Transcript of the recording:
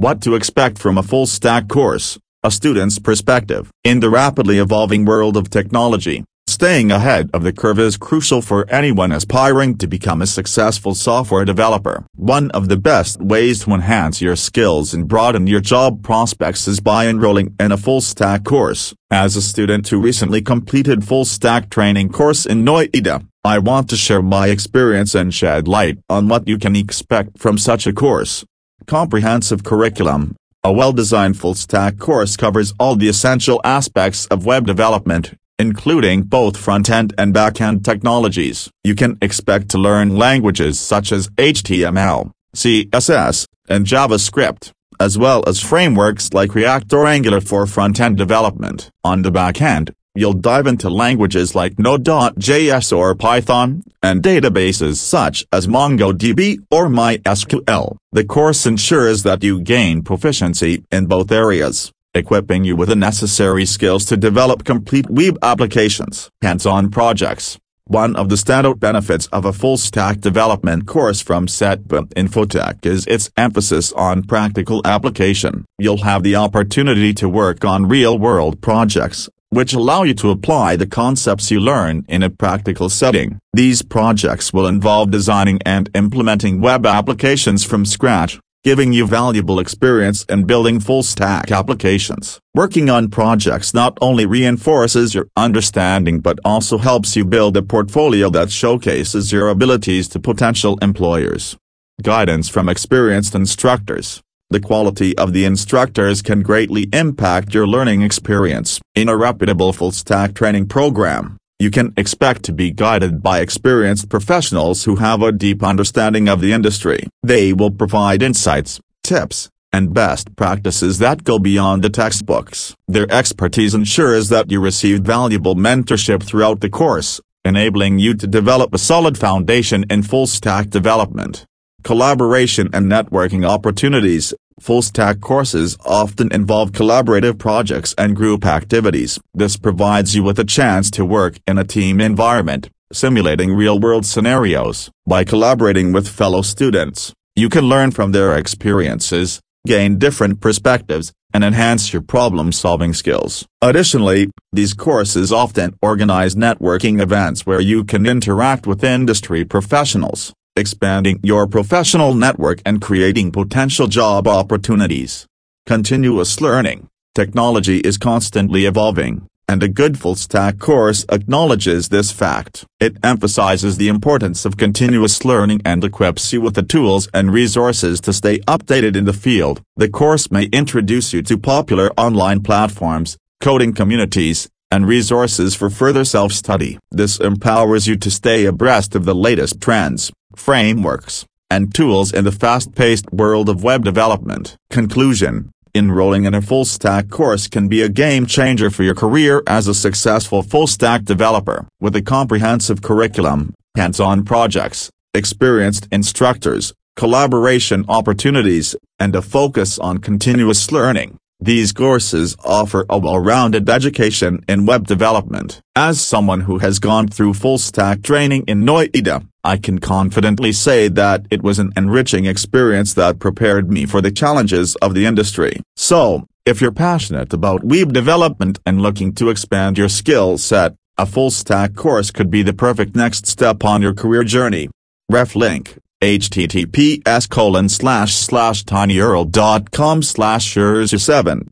What to expect from a full stack course, a student's perspective. In the rapidly evolving world of technology, staying ahead of the curve is crucial for anyone aspiring to become a successful software developer. One of the best ways to enhance your skills and broaden your job prospects is by enrolling in a full stack course. As a student who recently completed full stack training course in Noida, I want to share my experience and shed light on what you can expect from such a course. Comprehensive curriculum. A well-designed full-stack course covers all the essential aspects of web development, including both front-end and back-end technologies. You can expect to learn languages such as HTML, CSS, and JavaScript, as well as frameworks like React or Angular for front-end development. On the back-end, You'll dive into languages like Node.js or Python, and databases such as MongoDB or MySQL. The course ensures that you gain proficiency in both areas, equipping you with the necessary skills to develop complete web applications. Hands-on projects. One of the standout benefits of a full-stack development course from CETPA Infotech is its emphasis on practical application. You'll have the opportunity to work on real-world projects, which allow you to apply the concepts you learn in a practical setting. These projects will involve designing and implementing web applications from scratch, giving you valuable experience in building full-stack applications. Working on projects not only reinforces your understanding but also helps you build a portfolio that showcases your abilities to potential employers. Guidance from experienced instructors. The quality of the instructors can greatly impact your learning experience. In a reputable full-stack training program, you can expect to be guided by experienced professionals who have a deep understanding of the industry. They will provide insights, tips, and best practices that go beyond the textbooks. Their expertise ensures that you receive valuable mentorship throughout the course, enabling you to develop a solid foundation in full-stack development collaboration and networking opportunities. Full-stack courses often involve collaborative projects and group activities. This provides you with a chance to work in a team environment, simulating real-world scenarios. By collaborating with fellow students, you can learn from their experiences, gain different perspectives, and enhance your problem-solving skills. Additionally, these courses often organize networking events where you can interact with industry professionals expanding your professional network and creating potential job opportunities. Continuous learning. Technology is constantly evolving, and a good full-stack course acknowledges this fact. It emphasizes the importance of continuous learning and equips you with the tools and resources to stay updated in the field. The course may introduce you to popular online platforms, coding communities, and resources for further self-study. This empowers you to stay abreast of the latest trends, frameworks, and tools in the fast-paced world of web development. Conclusion Enrolling in a full-stack course can be a game-changer for your career as a successful full-stack developer. With a comprehensive curriculum, hands-on projects, experienced instructors, collaboration opportunities, and a focus on continuous learning, these courses offer a well-rounded education in web development. As someone who has gone through full-stack training in Noida, I can confidently say that it was an enriching experience that prepared me for the challenges of the industry. So, if you're passionate about web development and looking to expand your skill set, a full-stack course could be the perfect next step on your career journey. Ref link https colon slash slash tinyurl dot com slash 7